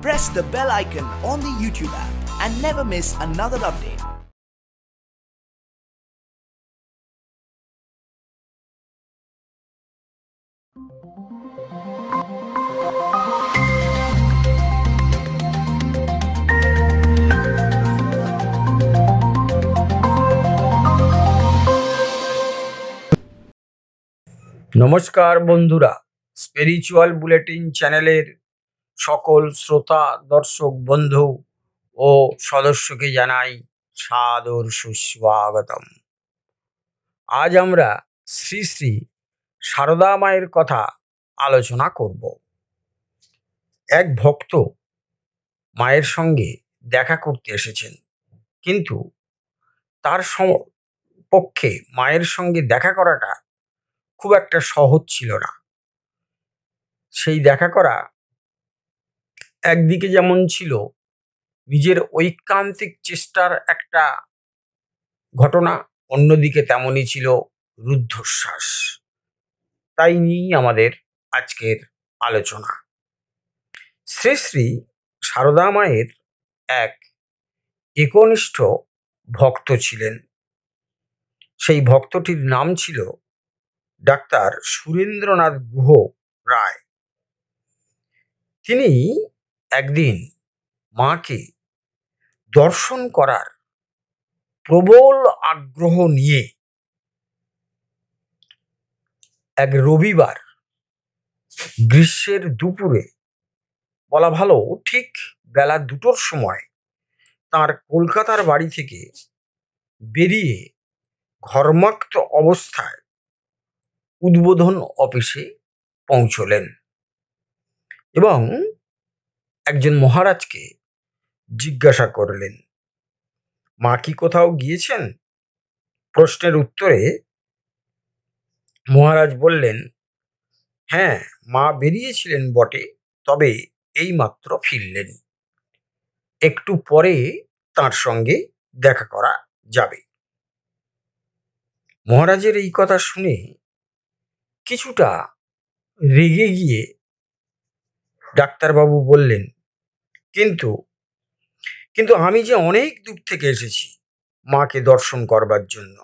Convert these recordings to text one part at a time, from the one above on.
press the bell icon on the YouTube app and never miss another update. নমস্কার বন্ধুরা spiritual bulletin চ্যানেলের সকল শ্রোতা, দর্শক, বন্ধু ও সদস্যকে জানাই সাদর সুস্বাগতম। আজ আমরা শ্রী শ্রী সারদা মায়ের কথা আলোচনা করব। এক ভক্ত মায়ের সঙ্গে দেখা করতে এসেছেন, কিন্তু তার পক্ষে মায়ের সঙ্গে দেখা করাটা খুব একটা সহজ ছিল না। সেই দেখা করা একদিকে যেমন ছিল নিজের ঐকান্তিক চেষ্টার একটা ঘটনা, অন্যদিকে তেমনই ছিল রুদ্ধশ্বাস। তাই নিয়েই আমাদের আজকের আলোচনা। শ্রী শ্রী সারদা মায়ের এক একনিষ্ঠ ভক্ত ছিলেন। সেই ভক্তটির নাম ছিল ডাক্তার সুরেন্দ্রনাথ গুহ রায়। তিনি একদিন মাকে দর্শন করার প্রবল আগ্রহ নিয়ে এক রবিবার গ্রীষ্মের দুপুরে, বলা ভালো, ঠিক বেলা দুটোর সময় তার কলকাতার বাড়ি থেকে বেরিয়ে ঘর্মাক্ত অবস্থায় উদ্বোধন অফিসে পৌঁছলেন এবং একজন মহারাজকে জিজ্ঞাসা করলেন, মা কি কোথাও গিয়েছেন? প্রশ্নের উত্তরে মহারাজ বললেন হ্যাঁ মা বেরিয়েছিলেন বটে, তবে এই মাত্র ফিরলেন। একটু পরে তার সঙ্গে দেখা করা যাবে। মহারাজের এই কথা শুনে কিছুটা রেগে গিয়ে ডাক্তারবাবু বললেন, কিন্তু কিন্তু আমি যে অনেক দূর থেকে এসেছি মাকে দর্শন করবার জন্য।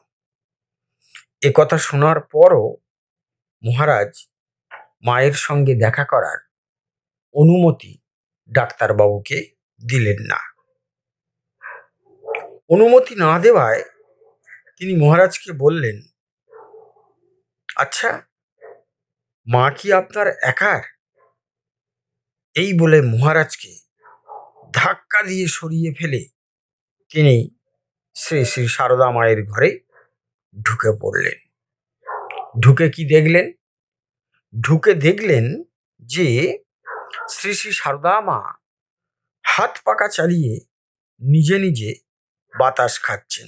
এ কথা শোনার পরও মহারাজ মায়ের সঙ্গে দেখা করার অনুমতি ডাক্তারবাবুকে দিলেন না। অনুমতি না দেওয়ায় তিনি মহারাজকে বললেন আচ্ছা মা কি আপনার একার এই বলে মহারাজকে ধাক্কা দিয়ে সরিয়ে ফেলে তিনি শ্রী শ্রী সারদা মায়ের ঘরে ঢুকে পড়লেন। ঢুকে কি দেখলেন? ঢুকে দেখলেন যে শ্রী শ্রী সারদা মা হাত পাকা চালিয়ে নিজে নিজে বাতাস খাচ্ছেন।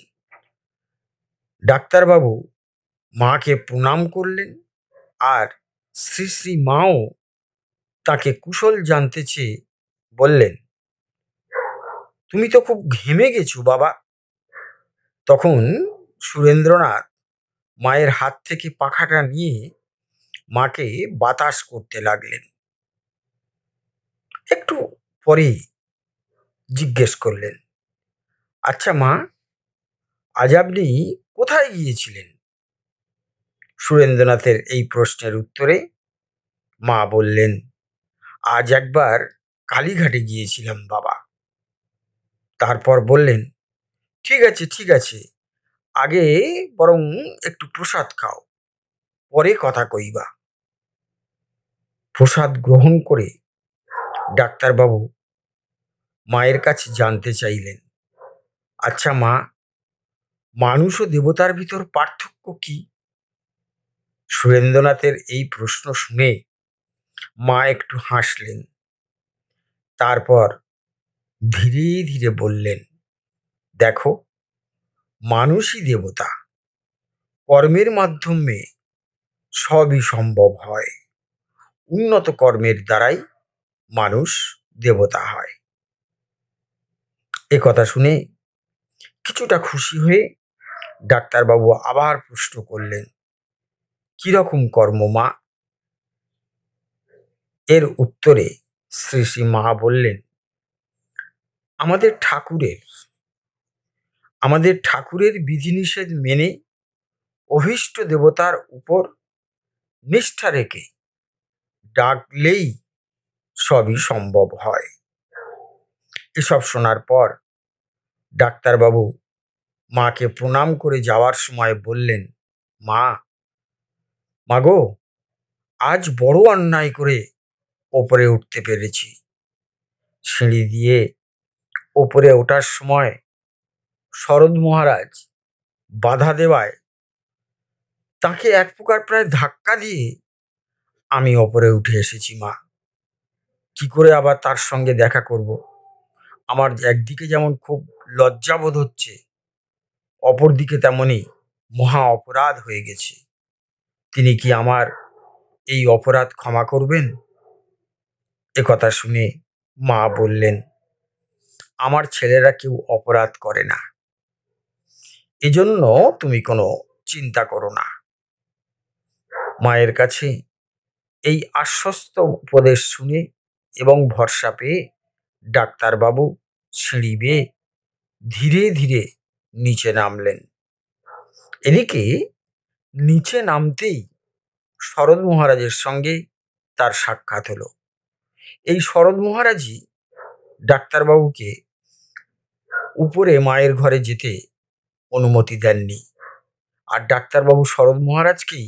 ডাক্তারবাবু মাকে প্রণাম করলেন আর শ্রী শ্রী মাও তাকে কুশল জানতে চেয়ে বললেন, তুমি তো খুব ঘেমে গেছো, বাবা। তখন সুরেন্দ্রনাথ মায়ের হাত থেকে পাখাটা নিয়ে মাকে বাতাস করতে লাগলেন। একটু পরেই জিজ্ঞেস করলেন আচ্ছা মা, আজ আপনি কোথায় গিয়েছিলেন? সুরেন্দ্রনাথের এই প্রশ্নের উত্তরে মা বললেন আজ একবার কালীঘাটে গিয়েছিলাম বাবা। তারপর বললেন, ঠিক আছে ঠিক আছে, আগে বরং একটু প্রসাদ খাও, পরে কথা কইবা। প্রসাদ গ্রহণ করে ডাক্তারবাবু মায়ের কাছে জানতে চাইলেন আচ্ছা মা, মানুষ ও দেবতার ভিতর পার্থক্য কি? সুরেন্দ্রনাথের এই প্রশ্ন শুনে মা একটু হাসলেন। তারপর ধীরে ধীরে বললেন, দেখো, মানুষই দেবতা। কর্মের মাধ্যমে সবই সম্ভব হয়। উন্নত কর্মের দ্বারাই মানুষ দেবতা হয়। এ কথা শুনে কিছুটা খুশি হয়ে ডাক্তারবাবু আবার প্রশ্ন করলেন, কীরকম কর্ম মা? এর উত্তরে শ্রী শ্রী মা বললেন, আমাদের ঠাকুরের আমাদের ঠাকুরের বিধিনিষেধ মেনে অভীষ্ট দেবতার উপর নিষ্ঠা রেখে ডাকলেই সবই সম্ভব হয়। এসব শোনার পর ডাক্তারবাবু মাকে প্রণাম করে যাওয়ার সময় বললেন, মা মাগো আজ বড় অন্যায় করে ওপরে উঠতে পেরেছি। সিঁড়ি দিয়ে ওপরে ওঠার সময় শরৎ মহারাজ বাধা দেওয়ায় তাকে এক প্রকার প্রায় ধাক্কা দিয়ে আমি ওপরে উঠে এসেছি, মা। কি করে আবার তার সঙ্গে দেখা করব? আমার একদিকে যেমন খুব লজ্জাবোধ হচ্ছে, অপরদিকে তেমনই মহা অপরাধ হয়ে গেছে। তিনি কি আমার এই অপরাধ ক্ষমা করবেন? কথা শুনে মা বললেন, আমার ছেলেরা কেউ অপরাধ করে না। এজন্য তুমি কোনো চিন্তা করো না। মায়ের কাছে এই আশ্বস্ত উপদেশ শুনে এবং ভরসা পেয়ে ডাক্তারবাবু সিঁড়ি বেয়ে ধীরে ধীরে নিচে নামলেন। এদিকে নিচে নামতেই শরৎ মহারাজের সঙ্গে তার সাক্ষাৎ হলো। এই শরৎ মহারাজই ডাক্তারবাবুকে উপরে মায়ের ঘরে যেতে অনুমতি দেননি। আর ডাক্তারবাবু শরৎ মহারাজকেই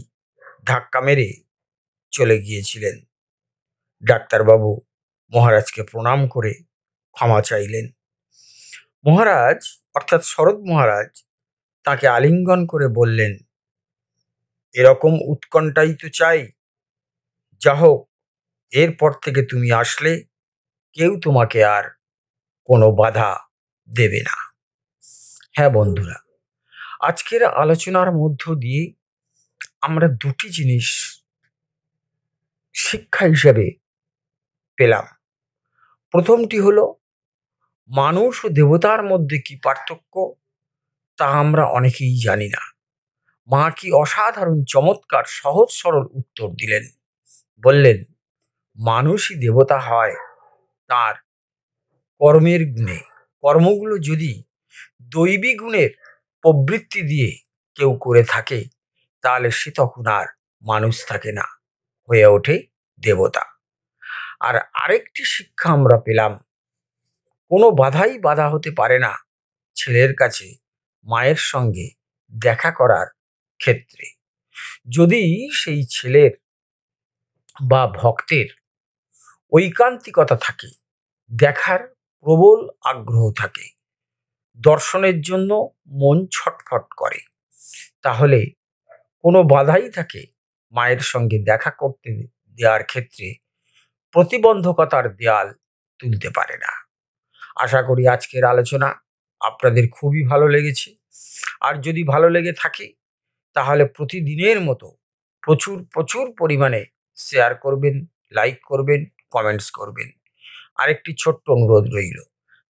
ধাক্কা মেরে চলে গিয়েছিলেন। ডাক্তারবাবু মহারাজকে প্রণাম করে ক্ষমা চাইলেন। মহারাজ, অর্থাৎ শরৎ মহারাজ, তাকে আলিঙ্গন করে বললেন, এরকম উৎকণ্ঠাই তো চাই। যা হোক এরপর থেকে তুমি আসলে কেউ তোমাকে আর কোনো বাধা দেবে না। হ্যাঁ বন্ধুরা, আজকের আলোচনার মধ্য দিয়ে আমরা দুটি জিনিস শিক্ষা হিসেবে পেলাম। প্রথমটি হলো, মানুষ ও দেবতার মধ্যে কি পার্থক্য তা আমরা অনেকেই জানি না। মা কি অসাধারণ, চমৎকার, সহজ, সরল উত্তর দিলেন, বললেন মানুষই দেবতা হয় তার কর্মের গুণে। কর্মগুলো যদি দৈবী গুণের প্রবৃত্তি দিয়ে কেউ করে থাকে, তাহলে সে তখন আর মানুষ থাকে না, হয়ে ওঠে দেবতা। আর আরেকটি শিক্ষা আমরা পেলাম, কোনো বাধাই বাধা হতে পারে না ছেলের কাছে মায়ের সঙ্গে দেখা করার ক্ষেত্রে। যদি সেই ছেলের বা ভক্তের ঐকান্তিকতা থাকে, দেখার প্রবল আগ্রহ থাকে, দর্শনের জন্য মন ছটফট করে। তাহলে কোনো বাধাই থাকে মায়ের সঙ্গে দেখা করতে দেওয়ার ক্ষেত্রে, প্রতিবন্ধকতার দেয়াল তুলতে পারে না। আশা করি আজকের আলোচনা আপনাদের খুবই ভালো লেগেছে। আর যদি ভালো লেগে থাকে, তাহলে প্রতিদিনের মতো প্রচুর প্রচুর পরিমাণে শেয়ার করবেন লাইক করবেন কমেন্টস করবেন। আরেকটি ছোট্ট অনুরোধ রইল,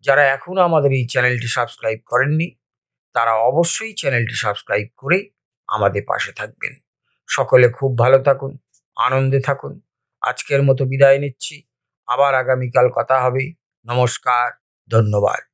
যারা এখনও আমাদের এই চ্যানেলটি সাবস্ক্রাইব করেননি, তারা অবশ্যই চ্যানেলটি সাবস্ক্রাইব করে আমাদের পাশে থাকবেন। সকলে খুব ভালো থাকুন, আনন্দে থাকুন। আজকের মতো বিদায় নিচ্ছি। আবার আগামীকাল কথা হবে। নমস্কার, ধন্যবাদ।